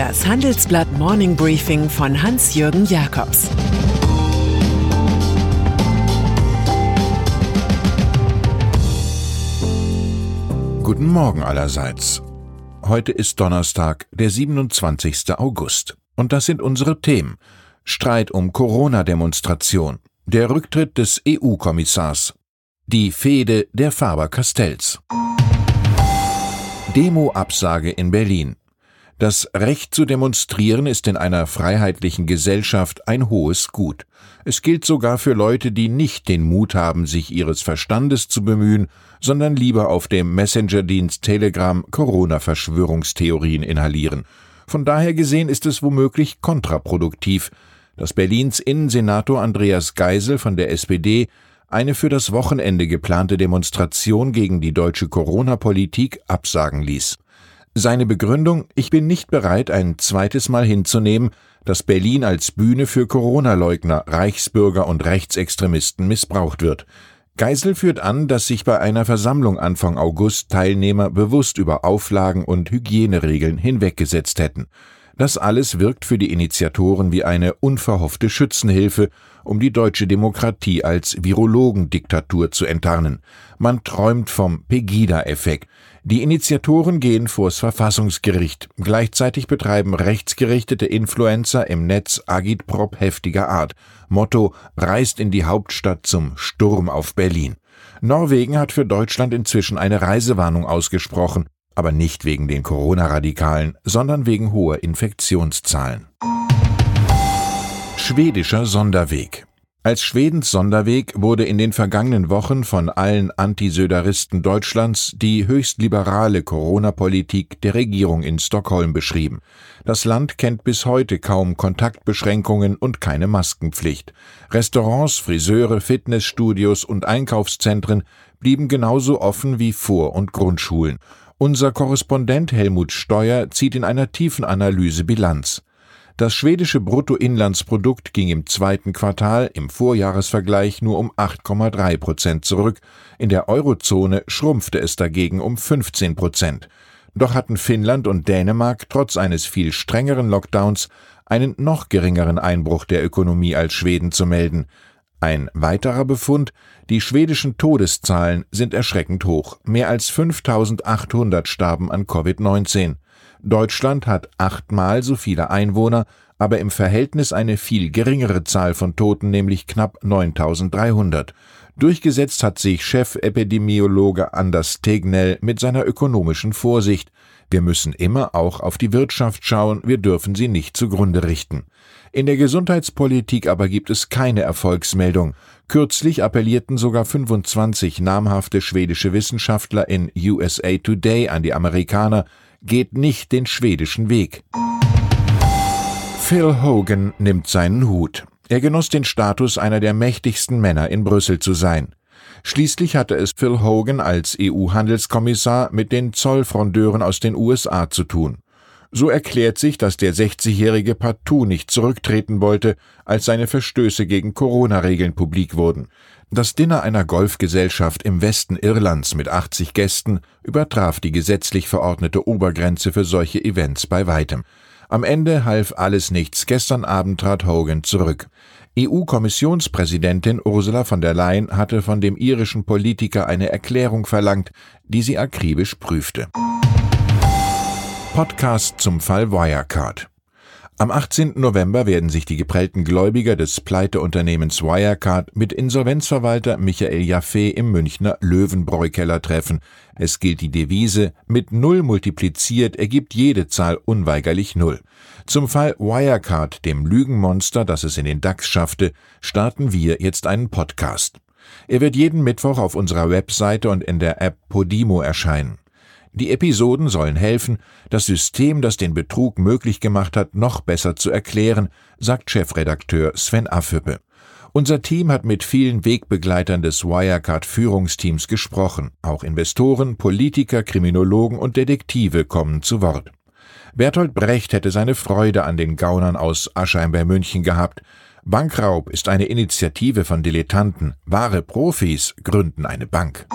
Das Handelsblatt Morning Briefing von Hans-Jürgen Jakobs Guten Morgen allerseits. Heute ist Donnerstag, der 27. August. Und das sind unsere Themen. Streit um Corona-Demonstration, der Rücktritt des EU-Kommissars, die Fehde der Faber-Castells. Demo-Absage in Berlin. Das Recht zu demonstrieren ist in einer freiheitlichen Gesellschaft ein hohes Gut. Es gilt sogar für Leute, die nicht den Mut haben, sich ihres Verstandes zu bemühen, sondern lieber auf dem Messenger-Dienst Telegram Corona-Verschwörungstheorien inhalieren. Von daher gesehen ist es womöglich kontraproduktiv, dass Berlins Innensenator Andreas Geisel von der SPD eine für das Wochenende geplante Demonstration gegen die deutsche Corona-Politik absagen ließ. Seine Begründung, ich bin nicht bereit, ein zweites Mal hinzunehmen, dass Berlin als Bühne für Corona-Leugner, Reichsbürger und Rechtsextremisten missbraucht wird. Geisel führt an, dass sich bei einer Versammlung Anfang August Teilnehmer bewusst über Auflagen und Hygieneregeln hinweggesetzt hätten. Das alles wirkt für die Initiatoren wie eine unverhoffte Schützenhilfe, um die deutsche Demokratie als Virologendiktatur zu enttarnen. Man träumt vom Pegida-Effekt. Die Initiatoren gehen vors Verfassungsgericht. Gleichzeitig betreiben rechtsgerichtete Influencer im Netz Agitprop heftiger Art. Motto reist in die Hauptstadt zum Sturm auf Berlin. Norwegen hat für Deutschland inzwischen eine Reisewarnung ausgesprochen aber nicht wegen den Corona-Radikalen, sondern wegen hoher Infektionszahlen. Schwedischer Sonderweg als Schwedens Sonderweg wurde in den vergangenen Wochen von allen Antisöderisten Deutschlands die höchst liberale Corona-Politik der Regierung in Stockholm beschrieben. Das Land kennt bis heute kaum Kontaktbeschränkungen und keine Maskenpflicht. Restaurants, Friseure, Fitnessstudios und Einkaufszentren blieben genauso offen wie Vor- und Grundschulen. Unser Korrespondent Helmut Steuer zieht in einer tiefen Analyse Bilanz. Das schwedische Bruttoinlandsprodukt ging im zweiten Quartal im Vorjahresvergleich nur um 8,3 Prozent zurück, in der Eurozone schrumpfte es dagegen um 15 Prozent. Doch hatten Finnland und Dänemark trotz eines viel strengeren Lockdowns einen noch geringeren Einbruch der Ökonomie als Schweden zu melden. Ein weiterer Befund, die schwedischen Todeszahlen sind erschreckend hoch. Mehr als 5800 starben an Covid-19. Deutschland hat achtmal so viele Einwohner, aber im Verhältnis eine viel geringere Zahl von Toten, nämlich knapp 9300. Durchgesetzt hat sich Chefepidemiologe Anders Tegnell mit seiner ökonomischen Vorsicht. Wir müssen immer auch auf die Wirtschaft schauen, wir dürfen sie nicht zugrunde richten. In der Gesundheitspolitik aber gibt es keine Erfolgsmeldung. Kürzlich appellierten sogar 25 namhafte schwedische Wissenschaftler in USA Today an die Amerikaner, geht nicht den schwedischen Weg. Phil Hogan nimmt seinen Hut. Er genoss den Status einer der mächtigsten Männer in Brüssel zu sein. Schließlich hatte es Phil Hogan als EU-Handelskommissar mit den Zollfrondeuren aus den USA zu tun. So erklärt sich, dass der 60-Jährige partout nicht zurücktreten wollte, als seine Verstöße gegen Corona-Regeln publik wurden. Das Dinner einer Golfgesellschaft im Westen Irlands mit 80 Gästen übertraf die gesetzlich verordnete Obergrenze für solche Events bei weitem. Am Ende half alles nichts. Gestern Abend trat Hogan zurück. EU-Kommissionspräsidentin Ursula von der Leyen hatte von dem irischen Politiker eine Erklärung verlangt, die sie akribisch prüfte. Podcast zum Fall Wirecard. Am 18. November werden sich die geprellten Gläubiger des Pleiteunternehmens Wirecard mit Insolvenzverwalter Michael Jaffe im Münchner Löwenbräu-Keller treffen. Es gilt die Devise, mit Null multipliziert ergibt jede Zahl unweigerlich Null. Zum Fall Wirecard, dem Lügenmonster, das es in den DAX schaffte, starten wir jetzt einen Podcast. Er wird jeden Mittwoch auf unserer Webseite und in der App Podimo erscheinen. Die Episoden sollen helfen, das System, das den Betrug möglich gemacht hat, noch besser zu erklären, sagt Chefredakteur Sven Affüppe. Unser Team hat mit vielen Wegbegleitern des Wirecard-Führungsteams gesprochen. Auch Investoren, Politiker, Kriminologen und Detektive kommen zu Wort. Bertolt Brecht hätte seine Freude an den Gaunern aus Aschheim bei München gehabt. Bankraub ist eine Initiative von Dilettanten. Wahre Profis gründen eine Bank.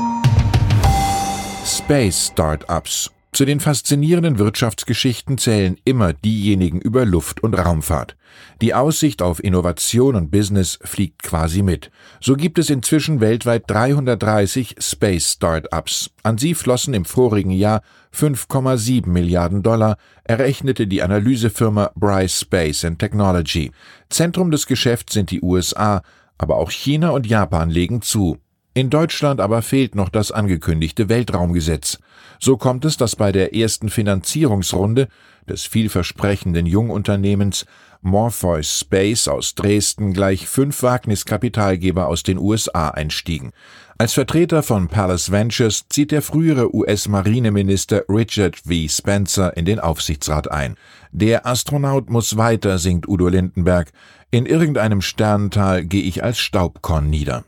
Space Startups. Zu den faszinierenden Wirtschaftsgeschichten zählen immer diejenigen über Luft- und Raumfahrt. Die Aussicht auf Innovation und Business fliegt quasi mit. So gibt es inzwischen weltweit 330 Space Startups. An sie flossen im vorigen Jahr 5,7 Milliarden Dollar, errechnete die Analysefirma Bryce Space and Technology. Zentrum des Geschäfts sind die USA, aber auch China und Japan legen zu. In Deutschland aber fehlt noch das angekündigte Weltraumgesetz. So kommt es, dass bei der ersten Finanzierungsrunde des vielversprechenden Jungunternehmens Morpheus Space aus Dresden gleich fünf Wagniskapitalgeber aus den USA einstiegen. Als Vertreter von Palace Ventures zieht der frühere US-Marineminister Richard V. Spencer in den Aufsichtsrat ein. Der Astronaut muss weiter, singt Udo Lindenberg. In irgendeinem Sternental gehe ich als Staubkorn nieder.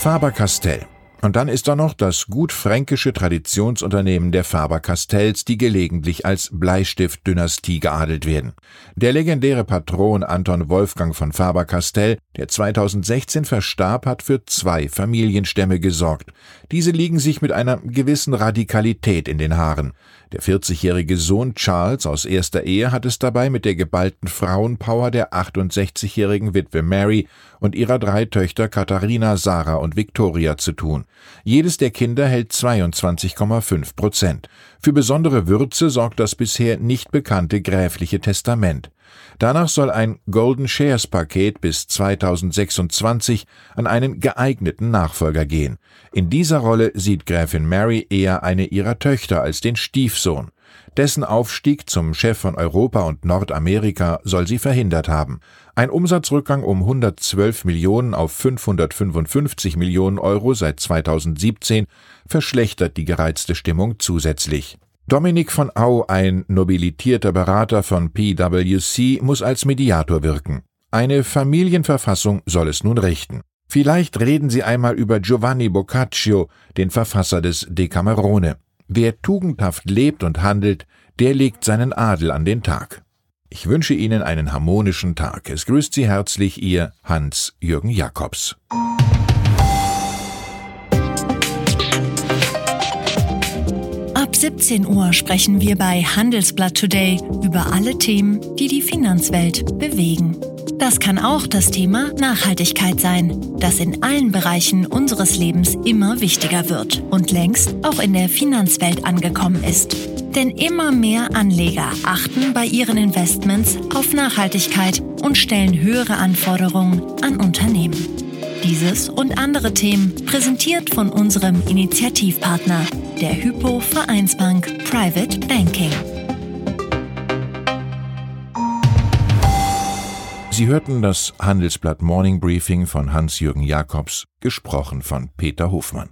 Faber-Castell. Und dann ist da noch das gut fränkische Traditionsunternehmen der Faber-Castells, die gelegentlich als Bleistift-Dynastie geadelt werden. Der legendäre Patron Anton Wolfgang von Faber-Castell, der 2016 verstarb, hat für zwei Familienstämme gesorgt. Diese liegen sich mit einer gewissen Radikalität in den Haaren. Der 40-jährige Sohn Charles aus erster Ehe hat es dabei mit der geballten Frauenpower der 68-jährigen Witwe Mary und ihrer drei Töchter Katharina, Sarah und Victoria zu tun. Jedes der Kinder hält 22,5 Prozent. Für besondere Würze sorgt das bisher nicht bekannte gräfliche Testament. Danach soll ein Golden Shares Paket bis 2026 an einen geeigneten Nachfolger gehen. In dieser Rolle sieht Gräfin Mary eher eine ihrer Töchter als den Stiefsohn. Dessen Aufstieg zum Chef von Europa und Nordamerika soll sie verhindert haben. Ein Umsatzrückgang um 112 Millionen auf 555 Millionen Euro seit 2017 verschlechtert die gereizte Stimmung zusätzlich. Dominik von Au, ein nobilitierter Berater von PwC, muss als Mediator wirken. Eine Familienverfassung soll es nun richten. Vielleicht reden Sie einmal über Giovanni Boccaccio, den Verfasser des Decamerone. Wer tugendhaft lebt und handelt, der legt seinen Adel an den Tag. Ich wünsche Ihnen einen harmonischen Tag. Es grüßt Sie herzlich Ihr Hans-Jürgen Jakobs. Ab 17 Uhr sprechen wir bei Handelsblatt Today über alle Themen, die die Finanzwelt bewegen. Das kann auch das Thema Nachhaltigkeit sein, das in allen Bereichen unseres Lebens immer wichtiger wird und längst auch in der Finanzwelt angekommen ist. Denn immer mehr Anleger achten bei ihren Investments auf Nachhaltigkeit und stellen höhere Anforderungen an Unternehmen. Dieses und andere Themen präsentiert von unserem Initiativpartner, der Hypo Vereinsbank Private Banking. Sie hörten das Handelsblatt Morning Briefing von Hans-Jürgen Jakobs, gesprochen von Peter Hofmann.